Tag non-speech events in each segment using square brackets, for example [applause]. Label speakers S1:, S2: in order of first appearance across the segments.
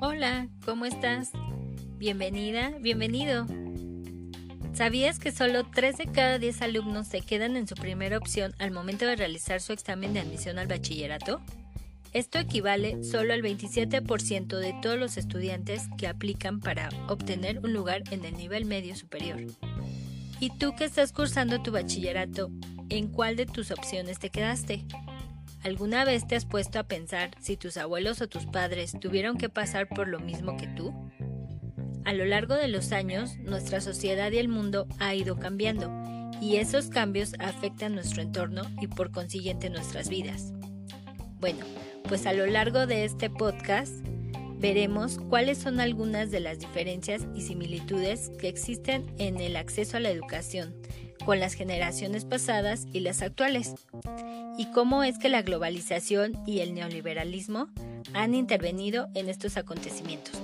S1: Hola, ¿cómo estás? Bienvenida, bienvenido. ¿Sabías que solo 3 de cada 10 alumnos se quedan en su primera opción al momento de realizar su examen de admisión al bachillerato? Esto equivale solo al 27% de todos los estudiantes que aplican para obtener un lugar en el nivel medio superior. ¿Y tú que estás cursando tu bachillerato, en cuál de tus opciones te quedaste? ¿Alguna vez te has puesto a pensar si tus abuelos o tus padres tuvieron que pasar por lo mismo que tú? A lo largo de los años, nuestra sociedad y el mundo ha ido cambiando, y esos cambios afectan nuestro entorno y por consiguiente nuestras vidas. Bueno, pues a lo largo de este podcast veremos cuáles son algunas de las diferencias y similitudes que existen en el acceso a la educación con las generaciones pasadas y las actuales, y cómo es que la globalización y el neoliberalismo han intervenido en estos acontecimientos.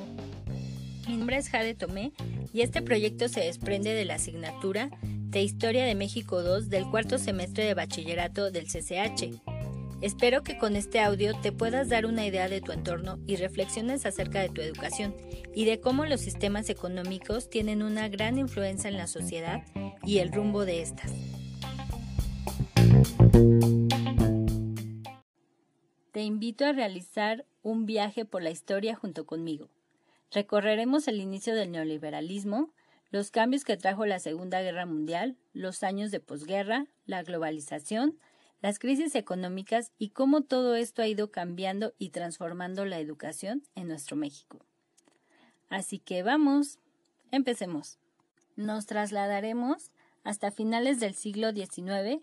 S1: Mi nombre es Jade Tomé y este proyecto se desprende de la asignatura de Historia de México 2 del cuarto semestre de bachillerato del CCH. Espero que con este audio te puedas dar una idea de tu entorno y reflexiones acerca de tu educación y de cómo los sistemas económicos tienen una gran influencia en la sociedad y el rumbo de estas. Te invito a realizar un viaje por la historia junto conmigo. Recorreremos el inicio del neoliberalismo, los cambios que trajo la Segunda Guerra Mundial, los años de posguerra, la globalización, las crisis económicas y cómo todo esto ha ido cambiando y transformando la educación en nuestro México. Así que vamos, empecemos. Nos trasladaremos hasta finales del siglo XIX,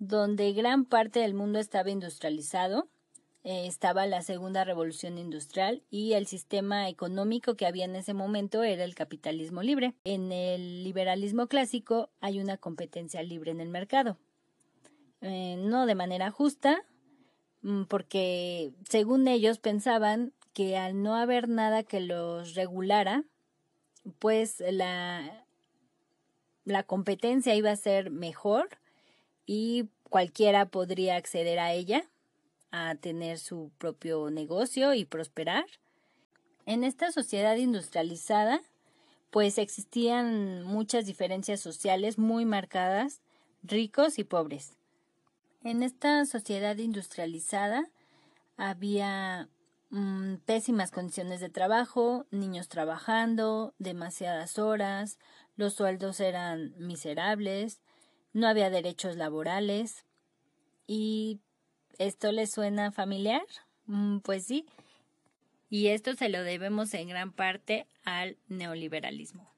S1: donde gran parte del mundo estaba industrializado, eh, estaba la segunda revolución industrial y el sistema económico que había en ese momento era el capitalismo libre. En el liberalismo clásico hay una competencia libre en el mercado. Eh, no de manera justa, mm, porque según ellos pensaban que al no haber nada que los regulara, pues la, la competencia iba a ser mejor y cualquiera podría acceder a ella a tener su propio negocio y prosperar. En esta sociedad industrializada, pues existían muchas diferencias sociales muy marcadas, ricos y pobres. En esta sociedad industrializada había mm, pésimas condiciones de trabajo, niños trabajando, demasiadas horas, los sueldos eran miserables, no había derechos laborales y ¿Esto le suena familiar? Mm, pues sí. Y esto se lo debemos en gran parte al neoliberalismo.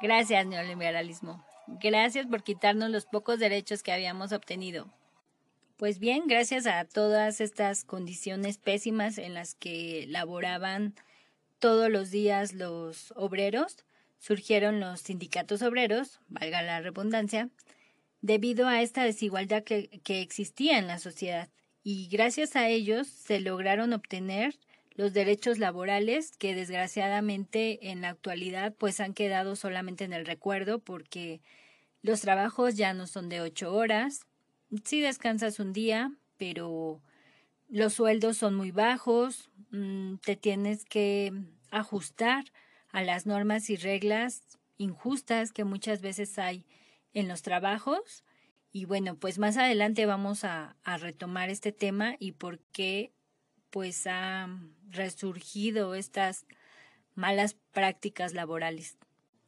S1: Gracias, neoliberalismo. Gracias por quitarnos los pocos derechos que habíamos obtenido. Pues bien, gracias a todas estas condiciones pésimas en las que laboraban todos los días los obreros, surgieron los sindicatos obreros, valga la redundancia, debido a esta desigualdad que, que existía en la sociedad y gracias a ellos se lograron obtener los derechos laborales que desgraciadamente en la actualidad pues han quedado solamente en el recuerdo porque los trabajos ya no son de ocho horas, sí descansas un día, pero los sueldos son muy bajos, mm, te tienes que ajustar a las normas y reglas injustas que muchas veces hay en los trabajos. Y bueno, pues más adelante vamos a, a retomar este tema y por qué pues ha resurgido estas malas prácticas laborales.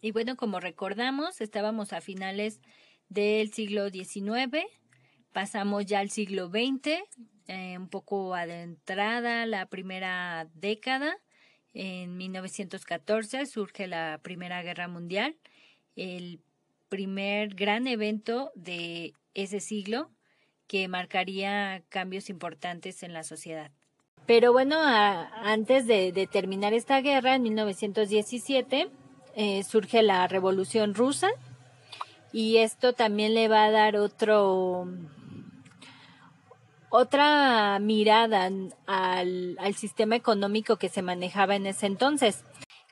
S1: Y bueno, como recordamos, estábamos a finales del siglo XIX, pasamos ya al siglo XX, eh, un poco adentrada la primera década. En 1914 surge la Primera Guerra Mundial. El primer gran evento de ese siglo que marcaría cambios importantes en la sociedad. Pero bueno, antes de, terminar esta guerra, en 1917, eh, surge la Revolución Rusa y esto también le va a dar otro otra mirada al, al sistema económico que se manejaba en ese entonces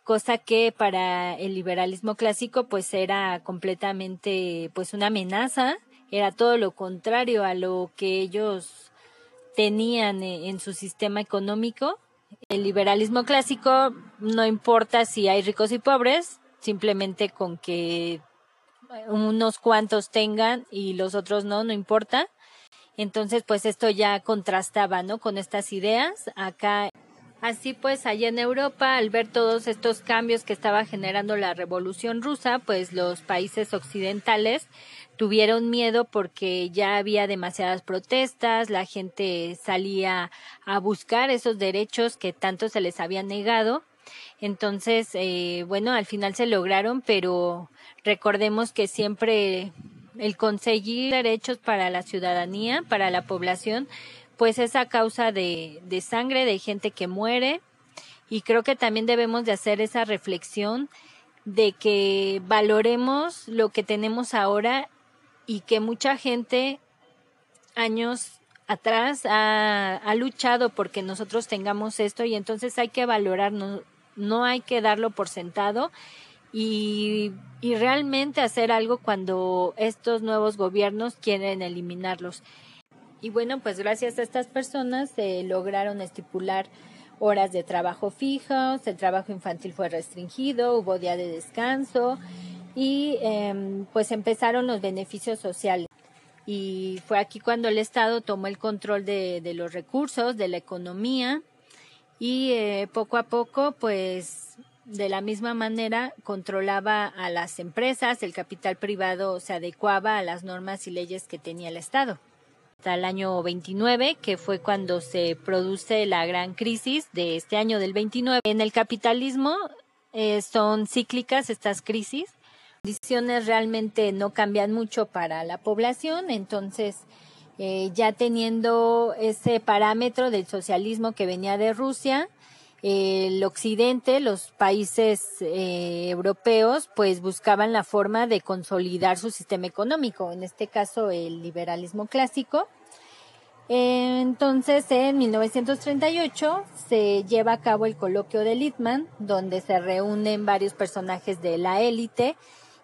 S1: cosa que para el liberalismo clásico pues era completamente pues una amenaza era todo lo contrario a lo que ellos tenían en su sistema económico. El liberalismo clásico no importa si hay ricos y pobres, simplemente con que unos cuantos tengan y los otros no, no importa. Entonces, pues esto ya contrastaba, ¿no? Con estas ideas. Acá, así pues, allá en Europa, al ver todos estos cambios que estaba generando la revolución rusa, pues los países occidentales tuvieron miedo porque ya había demasiadas protestas, la gente salía a buscar esos derechos que tanto se les había negado. Entonces, eh, bueno, al final se lograron, pero recordemos que siempre el conseguir derechos para la ciudadanía, para la población, pues es a causa de, de sangre, de gente que muere. Y creo que también debemos de hacer esa reflexión de que valoremos lo que tenemos ahora y que mucha gente años atrás ha, ha luchado porque nosotros tengamos esto y entonces hay que valorarnos, no hay que darlo por sentado y, y realmente hacer algo cuando estos nuevos gobiernos quieren eliminarlos. Y bueno, pues gracias a estas personas se lograron estipular horas de trabajo fijas, el trabajo infantil fue restringido, hubo día de descanso y em, pues empezaron los beneficios sociales. Y fue aquí cuando el Estado tomó el control de, de los recursos, de la economía y eh, poco a poco pues de la misma manera controlaba a las empresas, el capital privado se adecuaba a las normas y leyes que tenía el Estado. Hasta el año 29, que fue cuando se produce la gran crisis de este año del 29. En el capitalismo eh, son cíclicas estas crisis. Condiciones realmente no cambian mucho para la población, entonces eh, ya teniendo ese parámetro del socialismo que venía de Rusia, el occidente, los países eh, europeos, pues buscaban la forma de consolidar su sistema económico, en este caso el liberalismo clásico. Entonces, en 1938 se lleva a cabo el coloquio de Littman, donde se reúnen varios personajes de la élite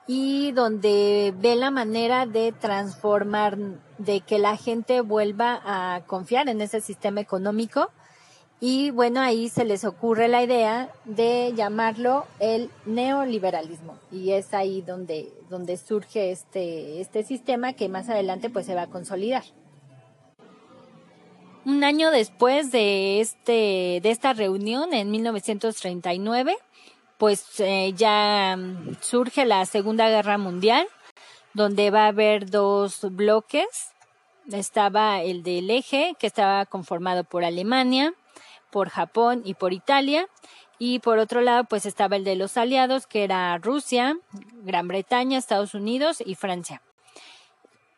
S1: y donde ve la manera de transformar, de que la gente vuelva a confiar en ese sistema económico y bueno, ahí se les ocurre la idea de llamarlo el neoliberalismo. Y es ahí donde, donde surge este, este sistema que más adelante pues se va a consolidar. Un año después de, este, de esta reunión, en 1939, pues eh, ya surge la Segunda Guerra Mundial, donde va a haber dos bloques. Estaba el del eje, que estaba conformado por Alemania, por Japón y por Italia. Y por otro lado, pues estaba el de los aliados, que era Rusia, Gran Bretaña, Estados Unidos y Francia.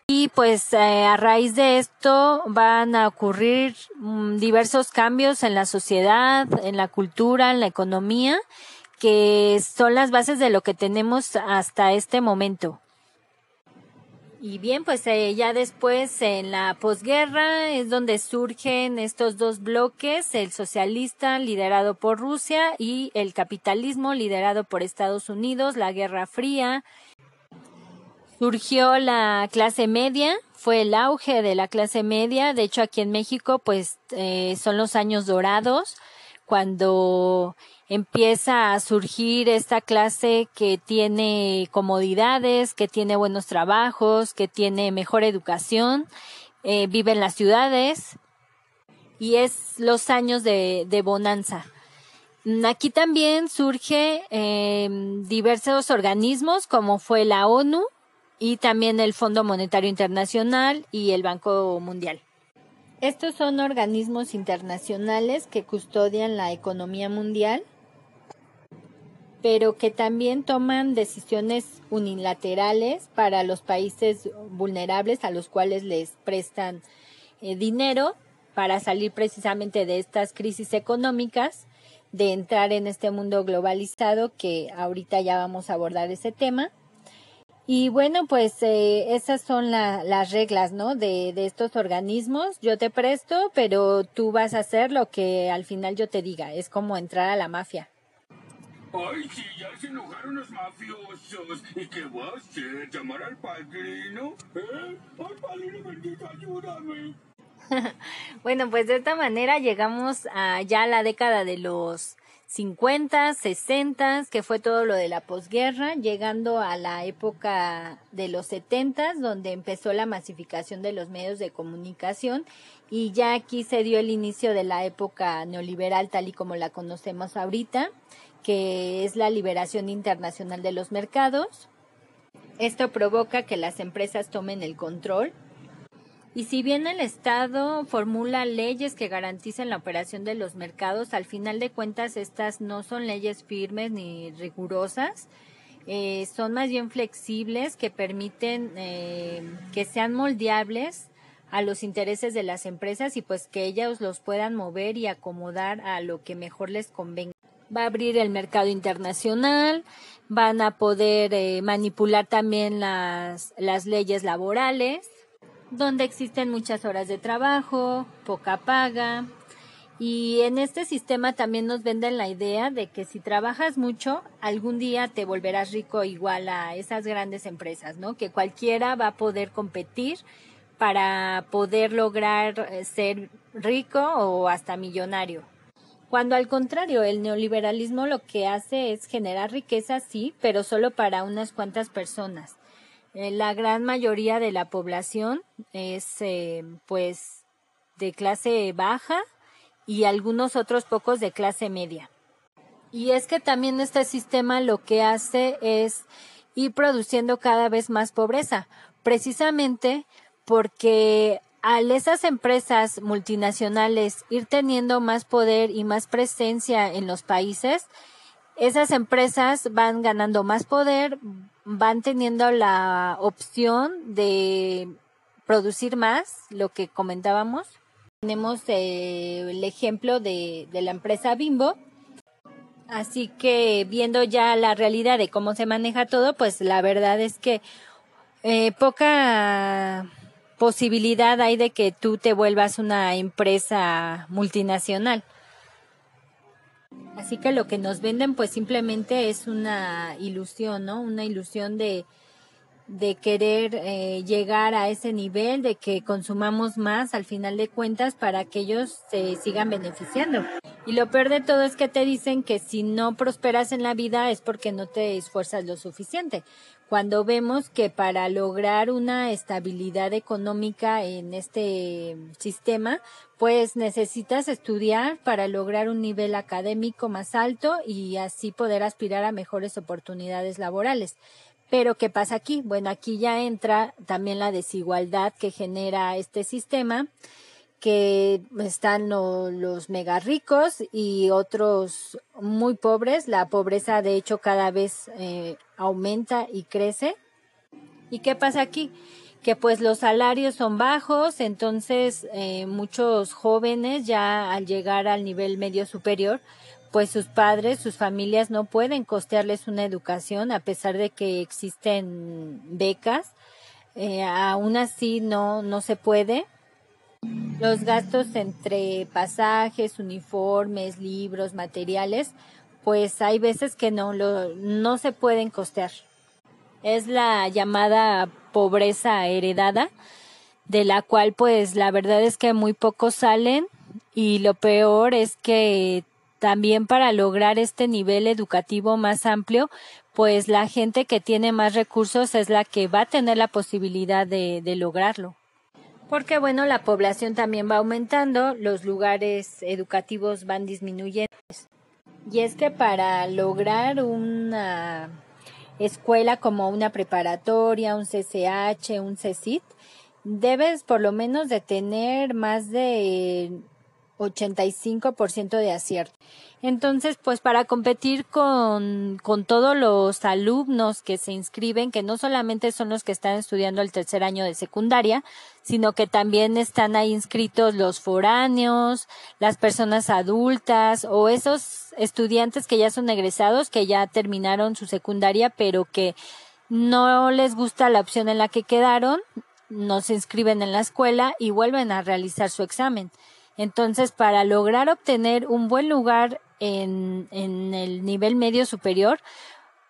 S1: Y pues eh, a raíz de esto van a ocurrir mm, diversos cambios en la sociedad, en la cultura, en la economía, que son las bases de lo que tenemos hasta este momento. Y bien, pues eh, ya después en la posguerra es donde surgen estos dos bloques, el socialista liderado por Rusia y el capitalismo liderado por Estados Unidos, la Guerra Fría. Surgió la clase media, fue el auge de la clase media, de hecho aquí en México pues eh, son los años dorados, cuando empieza a surgir esta clase que tiene comodidades, que tiene buenos trabajos, que tiene mejor educación, eh, vive en las ciudades y es los años de, bonanza. Aquí también surge em, diversos organismos como fue la ONU y también el Fondo Monetario Internacional y el Banco Mundial. Estos son organismos internacionales que custodian la economía mundial pero que también toman decisiones unilaterales para los países vulnerables a los cuales les prestan eh, dinero para salir precisamente de estas crisis económicas, de entrar en este mundo globalizado que ahorita ya vamos a abordar ese tema. Y bueno, pues eh, esas son las reglas, ¿no? De, de estos organismos. Yo te presto, pero tú vas a hacer lo que al final yo te diga. Es como entrar a la mafia.
S2: Ay, sí, ya se enojaron los mafiosos. ¿Y qué va a hacer? ¿Llamar al padrino? ¿Eh? Ay, padrino bendito, ayúdame. [laughs]
S1: bueno, pues de esta manera llegamos a ya la década de los 50, 60, que fue todo lo de la posguerra, llegando a la época de los 70, donde empezó la masificación de los medios de comunicación y ya aquí se dio el inicio de la época neoliberal tal y como la conocemos ahorita, que es la liberación internacional de los mercados. Esto provoca que las empresas tomen el control y si bien el Estado formula leyes que garanticen la operación de los mercados, al final de cuentas estas no son leyes firmes ni rigurosas, eh, son más bien flexibles que permiten eh, que sean moldeables a los intereses de las empresas y pues que ellas los puedan mover y acomodar a lo que mejor les convenga. Va a abrir el mercado internacional, van a poder eh, manipular también las, las leyes laborales donde existen muchas horas de trabajo, poca paga. Y en este sistema también nos venden la idea de que si trabajas mucho, algún día te volverás rico igual a esas grandes empresas, ¿no? Que cualquiera va a poder competir para poder lograr eh, ser rico o hasta millonario. Cuando al contrario, el neoliberalismo lo que hace es generar riqueza, sí, pero solo para unas cuantas personas. Eh, la gran mayoría de la población es eh, pues de clase baja y algunos otros pocos de clase media. Y es que también este sistema lo que hace es ir produciendo cada vez más pobreza, precisamente porque al esas empresas multinacionales ir teniendo más poder y más presencia en los países, esas empresas van ganando más poder, van teniendo la opción de producir más, lo que comentábamos. Tenemos eh, el ejemplo de, la empresa Bimbo. Así que viendo ya la realidad de cómo se maneja todo, pues la verdad es que eh, poca posibilidad hay de que tú te vuelvas una empresa multinacional. Así que lo que nos venden pues simplemente es una ilusión, ¿no? Una ilusión de, de querer eh, llegar a ese nivel, de que consumamos más al final de cuentas para que ellos se sigan beneficiando. Y lo peor de todo es que te dicen que si no prosperas en la vida es porque no te esfuerzas lo suficiente cuando vemos que para lograr una estabilidad económica en este sistema, pues necesitas estudiar para lograr un nivel académico más alto y así poder aspirar a mejores oportunidades laborales. Pero ¿qué pasa aquí? Bueno, aquí ya entra también la desigualdad que genera este sistema que están los mega ricos y otros muy pobres. La pobreza de hecho cada vez eh, aumenta y crece. ¿Y qué pasa aquí? Que pues los salarios son bajos, entonces eh, muchos jóvenes ya al llegar al nivel medio superior, pues sus padres, sus familias no pueden costearles una educación a pesar de que existen becas. Eh, aún así no, no se puede los gastos entre pasajes, uniformes, libros, materiales, pues hay veces que no, lo, no se pueden costear. Es la llamada pobreza heredada, de la cual pues la verdad es que muy pocos salen y lo peor es que también para lograr este nivel educativo más amplio, pues la gente que tiene más recursos es la que va a tener la posibilidad de, de lograrlo porque bueno, la población también va aumentando, los lugares educativos van disminuyendo. Y es que para lograr una escuela como una preparatoria, un CCH, un CECIT, debes por lo menos de tener más de 85% de acierto. Entonces, pues para competir con, con todos los alumnos que se inscriben, que no solamente son los que están estudiando el tercer año de secundaria, sino que también están ahí inscritos los foráneos, las personas adultas o esos estudiantes que ya son egresados, que ya terminaron su secundaria, pero que no les gusta la opción en la que quedaron, no se inscriben en la escuela y vuelven a realizar su examen. Entonces, para lograr obtener un buen lugar en, en el nivel medio superior,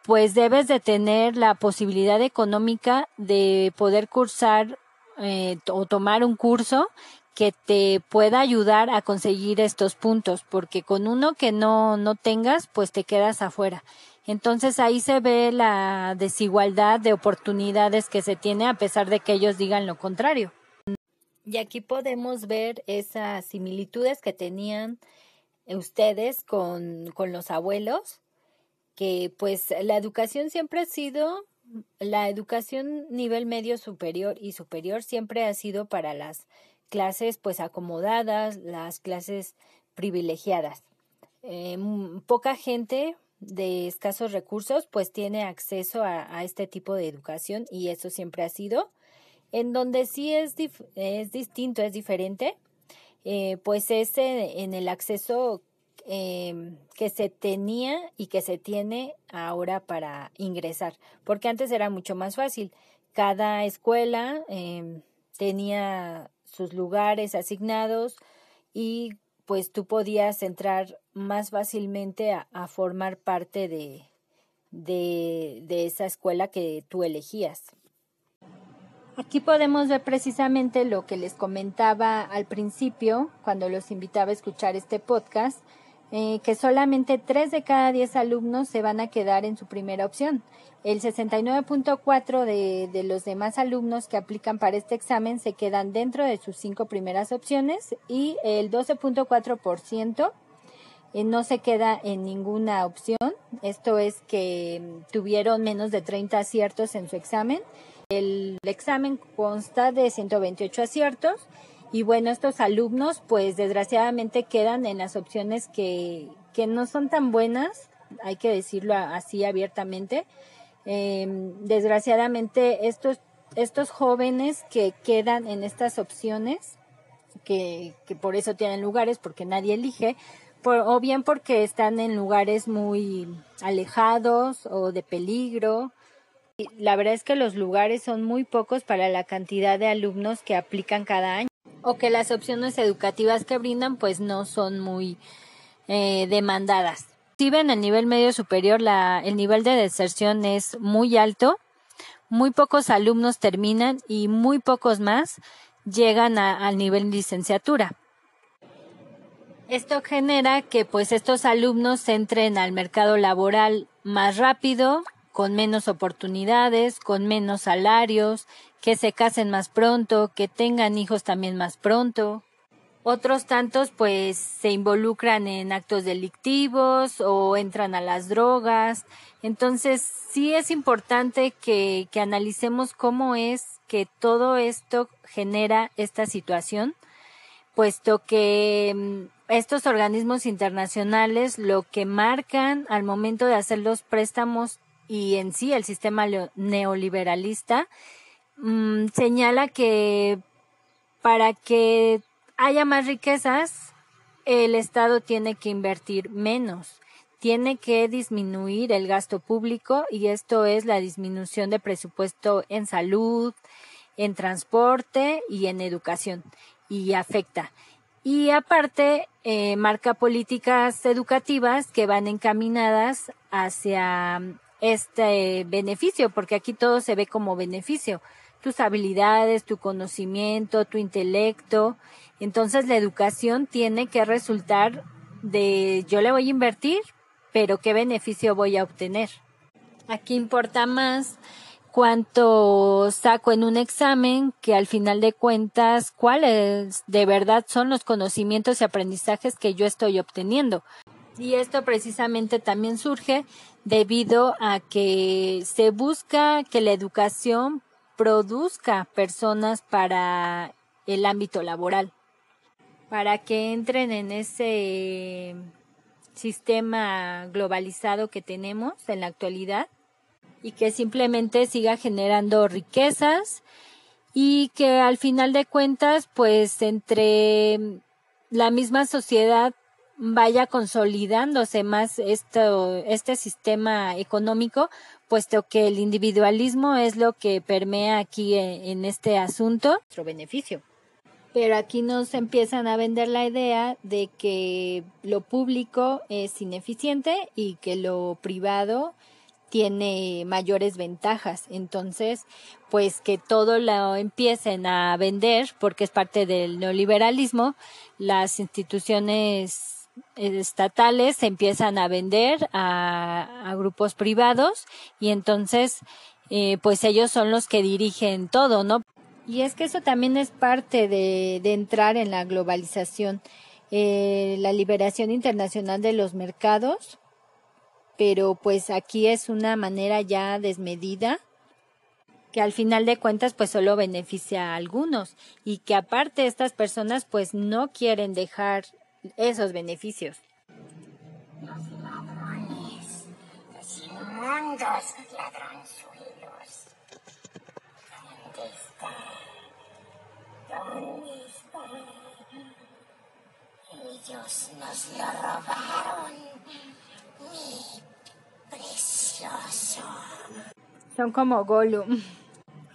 S1: pues debes de tener la posibilidad económica de poder cursar eh, o tomar un curso que te pueda ayudar a conseguir estos puntos, porque con uno que no, no tengas, pues te quedas afuera. Entonces ahí se ve la desigualdad de oportunidades que se tiene a pesar de que ellos digan lo contrario. Y aquí podemos ver esas similitudes que tenían ustedes con, con los abuelos, que pues la educación siempre ha sido, la educación nivel medio superior y superior siempre ha sido para las clases pues acomodadas, las clases privilegiadas. Eh, poca gente de escasos recursos pues tiene acceso a, este tipo de educación y eso siempre ha sido. En donde sí es, es distinto, es diferente, eh, pues es en, el acceso em, que se tenía y que se tiene ahora para ingresar, porque antes era mucho más fácil. Cada escuela em, tenía sus lugares asignados y pues tú podías entrar más fácilmente a, formar parte de, de, de esa escuela que tú elegías. Aquí podemos ver precisamente lo que les comentaba al principio, cuando los invitaba a escuchar este podcast, eh, que solamente 3 de cada 10 alumnos se van a quedar en su primera opción. El 69.4 de, de los demás alumnos que aplican para este examen se quedan dentro de sus cinco primeras opciones y el 12.4% eh, no se queda en ninguna opción. Esto es que mm, tuvieron menos de 30 aciertos en su examen. El examen consta de 128 aciertos y bueno, estos alumnos pues desgraciadamente quedan en las opciones que, que no son tan buenas, hay que decirlo así abiertamente. Em, desgraciadamente estos, estos jóvenes que quedan en estas opciones, que, que por eso tienen lugares, porque nadie elige, o bien porque están en lugares muy alejados o de peligro. La verdad es que los lugares son muy pocos para la cantidad de alumnos que aplican cada año o que las opciones educativas que brindan pues no son muy eh, demandadas. Si ven el nivel medio superior, el nivel de deserción es muy alto, muy pocos alumnos terminan y muy pocos más llegan al nivel licenciatura. Esto genera que pues estos alumnos entren al mercado laboral más rápido, con menos oportunidades, con menos salarios, que se casen más pronto, que tengan hijos también más pronto. Otros tantos pues se involucran en actos delictivos o entran a las drogas. Entonces sí es importante que, que analicemos cómo es que todo esto genera esta situación, puesto que mm, estos organismos internacionales lo que marcan al momento de hacer los préstamos y en sí el sistema neoliberalista mm, señala que para que haya más riquezas el Estado tiene que invertir menos, tiene que disminuir el gasto público y esto es la disminución de presupuesto en salud, en transporte y en educación y afecta. Y aparte eh, marca políticas educativas que van encaminadas hacia este beneficio, porque aquí todo se ve como beneficio, tus habilidades, tu conocimiento, tu intelecto. Entonces la educación tiene que resultar de yo le voy a invertir, pero qué beneficio voy a obtener. Aquí importa más cuánto saco en un examen, que al final de cuentas cuáles de verdad son los conocimientos y aprendizajes que yo estoy obteniendo. Y esto precisamente también surge debido a que se busca que la educación produzca personas para el ámbito laboral, para que entren en ese sistema globalizado que tenemos en la actualidad y que simplemente siga generando riquezas y que al final de cuentas pues entre la misma sociedad vaya consolidándose más esto, este sistema económico, puesto que el individualismo es lo que permea aquí en, este asunto. Nuestro beneficio. Pero aquí nos empiezan a vender la idea de que lo público es ineficiente y que lo privado tiene mayores ventajas. Entonces, pues que todo lo empiecen a vender, porque es parte del neoliberalismo, las instituciones estatales se empiezan a vender a, grupos privados y entonces, eh, pues ellos son los que dirigen todo, ¿no? Y es que eso también es parte de, de entrar en la globalización, eh, la liberación internacional de los mercados, pero pues aquí es una manera ya desmedida que al final de cuentas pues solo beneficia a algunos y que aparte estas personas pues no quieren dejar esos beneficios.
S3: Los ladrones, los inmundos ladronzuelos. ¿Dónde está? ¿Dónde está? Ellos nos lo robaron. Mi precioso.
S1: Son como Gollum.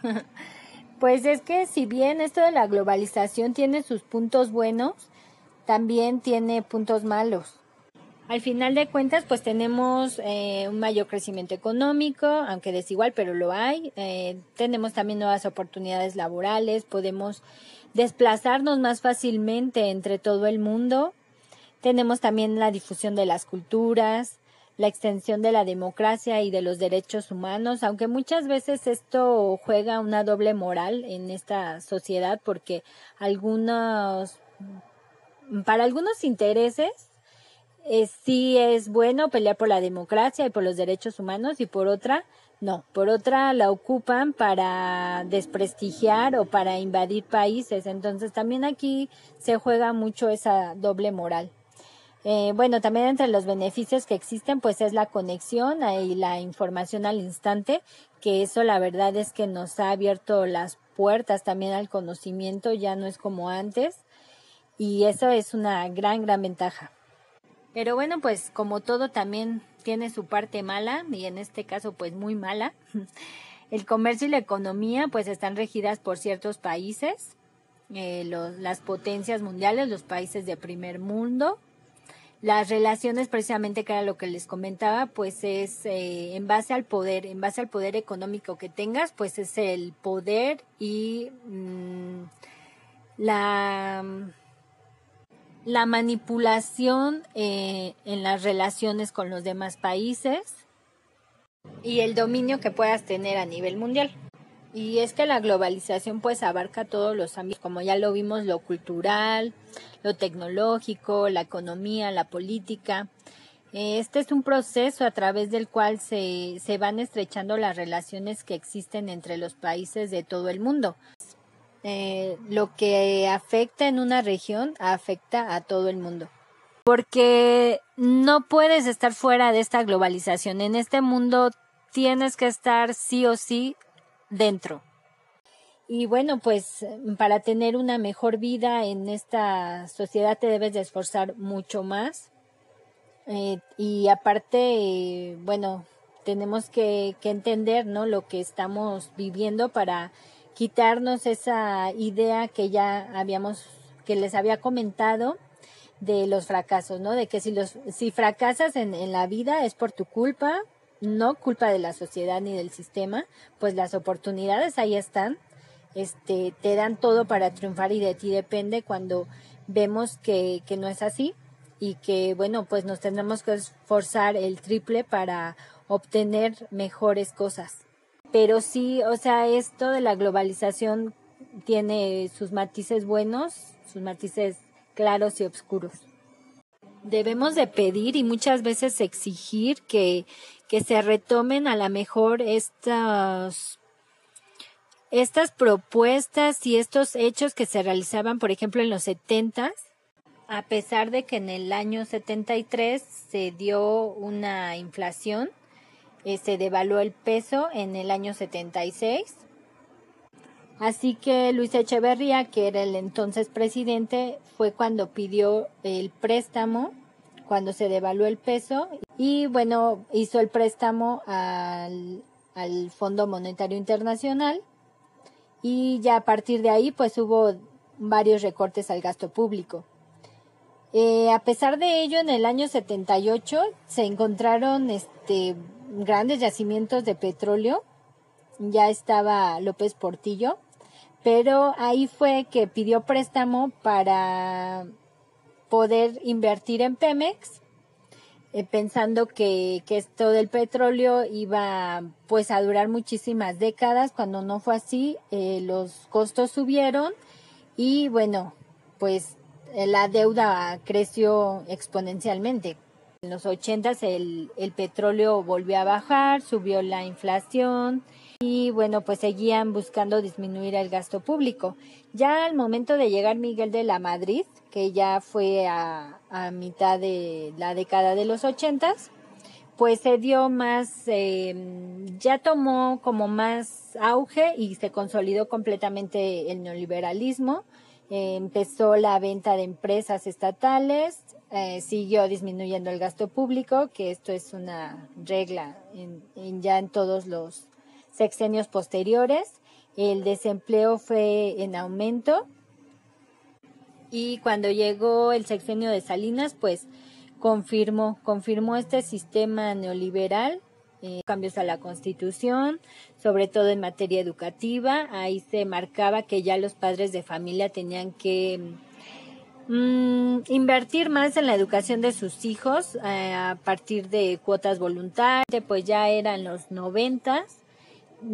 S1: [laughs] pues es que si bien esto de la globalización tiene sus puntos buenos, también tiene puntos malos. Al final de cuentas, pues tenemos eh, un mayor crecimiento económico, aunque desigual, pero lo hay. Eh, tenemos también nuevas oportunidades laborales, podemos desplazarnos más fácilmente entre todo el mundo. Tenemos también la difusión de las culturas, la extensión de la democracia y de los derechos humanos, aunque muchas veces esto juega una doble moral en esta sociedad porque algunos, para algunos intereses, eh, sí es bueno pelear por la democracia y por los derechos humanos y por otra no, por otra la ocupan para desprestigiar o para invadir países. Entonces también aquí se juega mucho esa doble moral. Eh, bueno, también entre los beneficios que existen, pues es la conexión y la información al instante, que eso la verdad es que nos ha abierto las puertas también al conocimiento, ya no es como antes, y eso es una gran, gran ventaja. Pero bueno, pues como todo también tiene su parte mala y en este caso pues muy mala. [laughs] El comercio y la economía pues están regidas por ciertos países, eh, las potencias mundiales, los países de primer mundo. Las relaciones precisamente que era lo que les comentaba pues es eh, en base al poder, en base al poder económico que tengas pues es el poder y mm, la la manipulación eh, en las relaciones con los demás países y el dominio que puedas tener a nivel mundial. Y es que la globalización pues abarca todos los ámbitos, como ya lo vimos, lo cultural, lo tecnológico, la economía, la política. Este es un proceso a través del cual se, se van estrechando las relaciones que existen entre los países de todo el mundo. Eh, lo que afecta en una región afecta a todo el mundo. Porque no puedes estar fuera de esta globalización. En este mundo tienes que estar sí o sí dentro. Y bueno, pues para tener una mejor vida en esta sociedad te debes de esforzar mucho más. Eh, y aparte, bueno, tenemos que, que entender, ¿no? Lo que estamos viviendo para quitarnos esa idea que ya habíamos, que les había comentado de los fracasos, ¿no? De que si los, si fracasas en, en la vida es por tu culpa, no culpa de la sociedad ni del sistema, pues las oportunidades ahí están, este, te dan todo para triunfar y de ti depende cuando vemos que, que no es así y que, bueno, pues nos tendremos que esforzar el triple para obtener mejores cosas pero sí, o sea, esto de la globalización tiene sus matices buenos, sus matices claros y oscuros. Debemos de pedir y muchas veces exigir que, que se retomen a la mejor estas, estas propuestas y estos hechos que se realizaban, por ejemplo, en los setentas, a pesar de que en el año 73 se dio una inflación, se este, devaluó el peso en el año 76. Así que Luis Echeverría, que era el entonces presidente, fue cuando pidió el préstamo, cuando se devaluó el peso, y bueno, hizo el préstamo al, al Fondo Monetario Internacional. Y ya a partir de ahí, pues hubo varios recortes al gasto público. Eh, a pesar de ello, en el año 78 se encontraron este, grandes yacimientos de petróleo. Ya estaba López Portillo, pero ahí fue que pidió préstamo para poder invertir en Pemex eh, pensando que, que, esto del petróleo iba pues a durar muchísimas décadas, cuando no fue así, eh, los costos subieron y bueno, pues eh, la deuda creció exponencialmente. En los 80 el, el petróleo volvió a bajar, subió la inflación y bueno, pues seguían buscando disminuir el gasto público. Ya al momento de llegar Miguel de la Madrid, que ya fue a, mitad de la década de los ochentas, pues se dio más, em, ya tomó como más auge y se consolidó completamente el neoliberalismo. empezó la venta de empresas estatales, eh, siguió disminuyendo el gasto público, que esto es una regla en, ya en todos los sexenios posteriores. El desempleo fue en aumento y cuando llegó el sexenio de Salinas, pues confirmó, confirmó este sistema neoliberal, eh, cambios a la constitución, sobre todo en materia educativa, ahí se marcaba que ya los padres de familia tenían que mm, invertir más en la educación de sus hijos eh, a partir de cuotas voluntarias, pues ya eran los noventas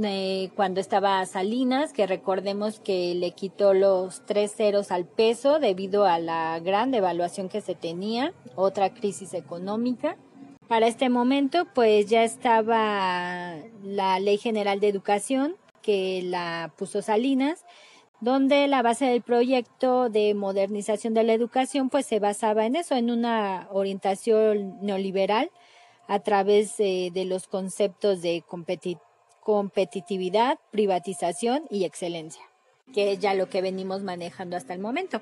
S1: eh, cuando estaba Salinas, que recordemos que le quitó los tres ceros al peso debido a la gran devaluación que se tenía, otra crisis económica. Para este momento, pues ya estaba la Ley General de Educación, que la puso Salinas, donde la base del proyecto de modernización de la educación pues se basaba en eso, en una orientación neoliberal a través de los conceptos de competitividad competitividad, privatización y excelencia, que es ya lo que venimos manejando hasta el momento.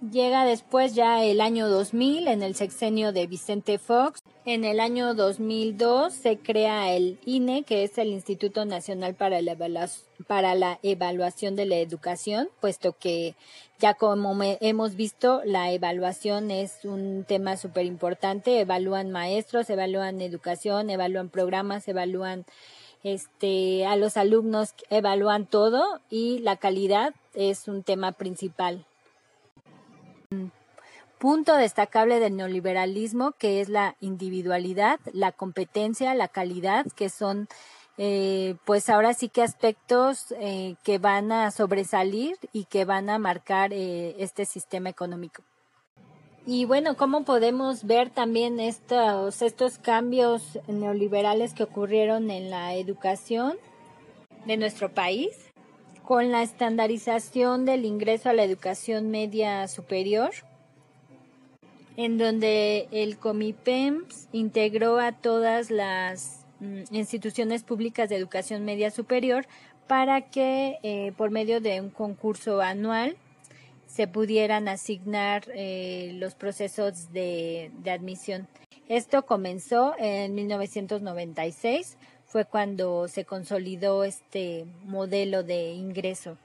S1: Llega después ya el año 2000 en el sexenio de Vicente Fox. En el año 2002 se crea el INE, que es el Instituto Nacional para la, Evaluación de la Educación, puesto que ya como hemos visto, la evaluación es un tema súper importante. Evalúan maestros, evalúan educación, evalúan programas, evalúan este, a los alumnos, evalúan todo y la calidad es un tema principal punto destacable del neoliberalismo, que es la individualidad, la competencia, la calidad, que son eh, pues ahora sí que aspectos eh, que van a sobresalir y que van a marcar eh, este sistema económico. Y bueno, ¿cómo podemos ver también estos, estos cambios neoliberales que ocurrieron en la educación de nuestro país? Con la estandarización del ingreso a la educación media superior, en donde el Comipems integró a todas las mm, instituciones públicas de educación media superior para que eh, por medio de un concurso anual se pudieran asignar eh, los procesos de, de admisión. Esto comenzó en 1996, fue cuando se consolidó este modelo de ingreso.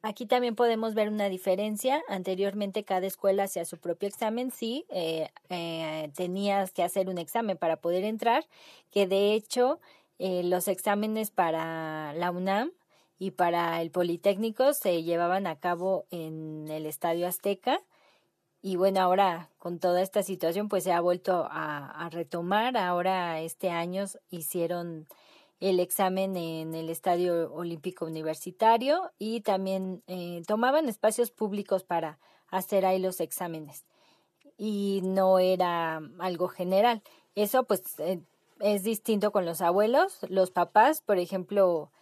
S1: Aquí también podemos ver una diferencia. Anteriormente cada escuela hacía su propio examen, sí, eh, eh, tenías que hacer un examen para poder entrar, que de hecho eh, los exámenes para la UNAM y para el Politécnico se llevaban a cabo en el Estadio Azteca. Y bueno, ahora con toda esta situación pues se ha vuelto a, retomar. Ahora este año hicieron el examen en el Estadio Olímpico Universitario y también eh, tomaban espacios públicos para hacer ahí los exámenes y no era algo general. Eso pues eh, es distinto con los abuelos, los papás, por ejemplo,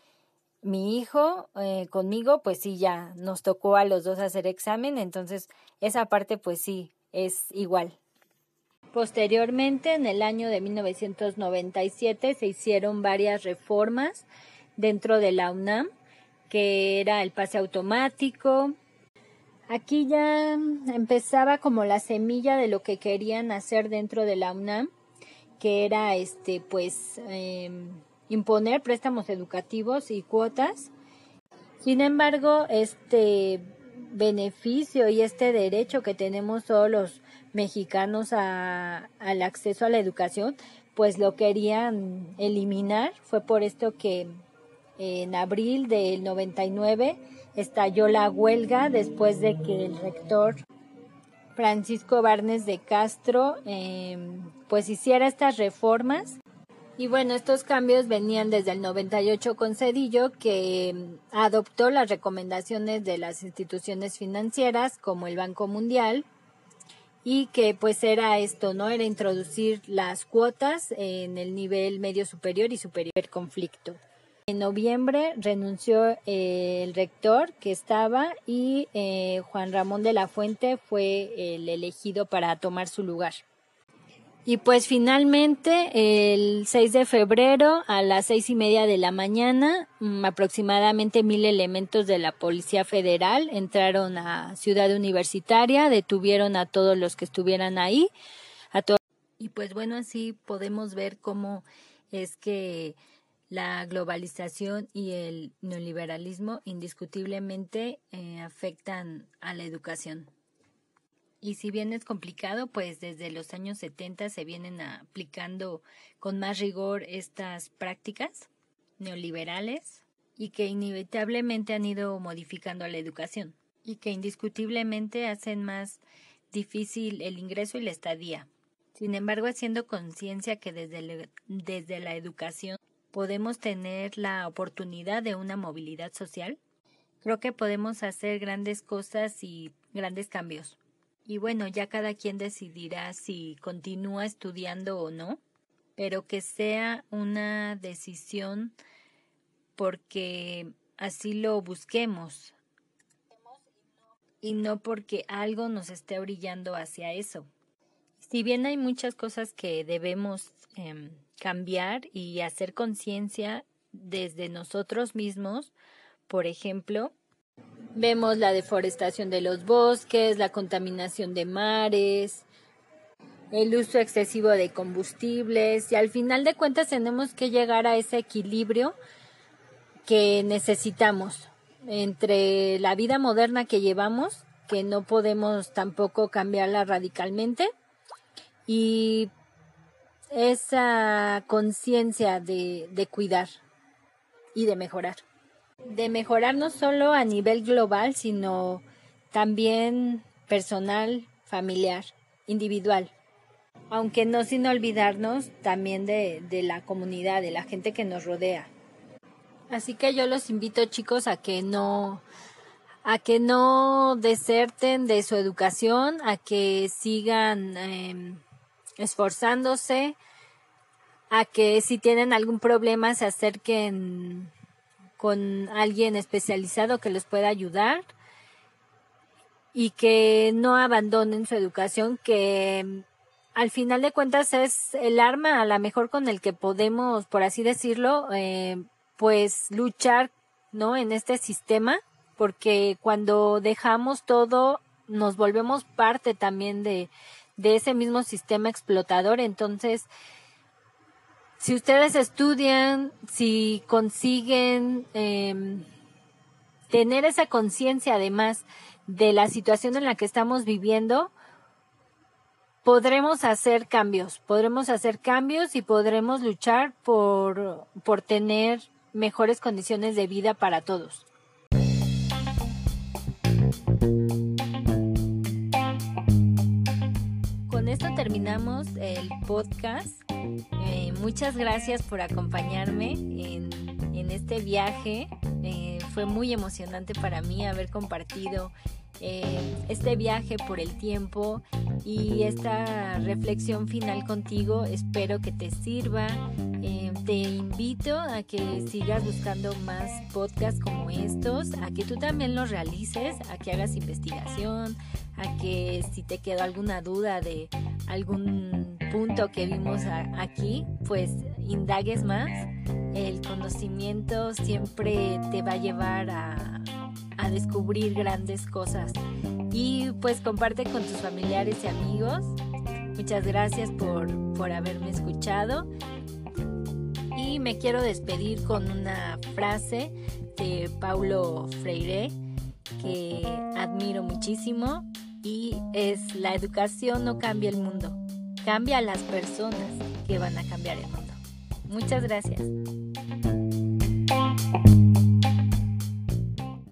S1: mi hijo eh, conmigo, pues sí, ya nos tocó a los dos hacer examen, entonces esa parte pues sí es igual. Posteriormente, en el año de 1997, se hicieron varias reformas dentro de la UNAM, que era el pase automático. Aquí ya empezaba como la semilla de lo que querían hacer dentro de la UNAM, que era este, pues, em, imponer préstamos educativos y cuotas. Sin embargo, este beneficio y este derecho que tenemos todos los mexicanos a, al acceso a la educación, pues lo querían eliminar. Fue por esto que en abril del 99 estalló la huelga después de que el rector Francisco Barnes de Castro em, pues hiciera estas reformas. Y bueno, estos cambios venían desde el 98 con Cedillo, que em, adoptó las recomendaciones de las instituciones financieras como el Banco Mundial y que pues era esto, ¿no? Era introducir las cuotas en el nivel medio superior y superior conflicto. En noviembre renunció eh, el rector que estaba y eh, Juan Ramón de la Fuente fue el elegido para tomar su lugar. Y pues finalmente el 6 de febrero a las seis y media de la mañana mm, aproximadamente mil elementos de la Policía Federal entraron a Ciudad Universitaria, detuvieron a todos los que estuvieran ahí. A y pues bueno, así podemos ver cómo es que la globalización y el neoliberalismo indiscutiblemente eh, afectan a la educación. Y si bien es complicado, pues desde los años 70 se vienen aplicando con más rigor estas prácticas neoliberales y que inevitablemente han ido modificando la educación y que indiscutiblemente hacen más difícil el ingreso y la estadía. Sin embargo, haciendo conciencia que desde, desde la educación podemos tener la oportunidad de una movilidad social, creo que podemos hacer grandes cosas y grandes cambios. Y bueno, ya cada quien decidirá si continúa estudiando o no, pero que sea una decisión porque así lo busquemos y no porque algo nos esté brillando hacia eso. Si bien hay muchas cosas que debemos em, cambiar y hacer conciencia desde nosotros mismos. Por ejemplo, vemos la deforestación de los bosques, la contaminación de mares, el uso excesivo de combustibles y al final de cuentas tenemos que llegar a ese equilibrio que necesitamos entre la vida moderna que llevamos, que no podemos tampoco cambiarla radicalmente, y esa conciencia de, de cuidar y de mejorar. De mejorar no solo a nivel global, sino también personal, familiar, individual. Aunque no sin olvidarnos también de, la comunidad, de la gente que nos rodea. Así que yo los invito chicos a que no a que no deserten de su educación, a que sigan em, esforzándose, a que si tienen algún problema se acerquen con alguien especializado que les pueda ayudar y que no abandonen su educación, que mm, al final de cuentas es el arma a la mejor con el que podemos, por así decirlo, eh, pues luchar, ¿no? En este sistema, porque cuando dejamos todo, nos volvemos parte también de, de ese mismo sistema explotador. Entonces, si ustedes estudian, si consiguen em, tener esa conciencia además de la situación en la que estamos viviendo, podremos hacer cambios, podremos hacer cambios y podremos luchar por, por tener mejores condiciones de vida para todos. Esto terminamos el podcast eh, muchas gracias por acompañarme en, este viaje. Eh, fue muy emocionante para mí haber compartido eh, este viaje por el tiempo y esta reflexión final contigo. Espero que te sirva. Te invito a que sigas buscando más podcasts como estos, a que tú también los realices, a que hagas investigación, a que si te quedó alguna duda de algún punto que vimos aquí, pues indagues más. El conocimiento siempre te va a llevar a, a descubrir grandes cosas. Y pues comparte con tus familiares y amigos. Muchas gracias por, por haberme escuchado. Y me quiero despedir con una frase de Paulo Freire que admiro muchísimo y es la educación no cambia el mundo, cambia a las personas que van a cambiar el mundo. Muchas gracias.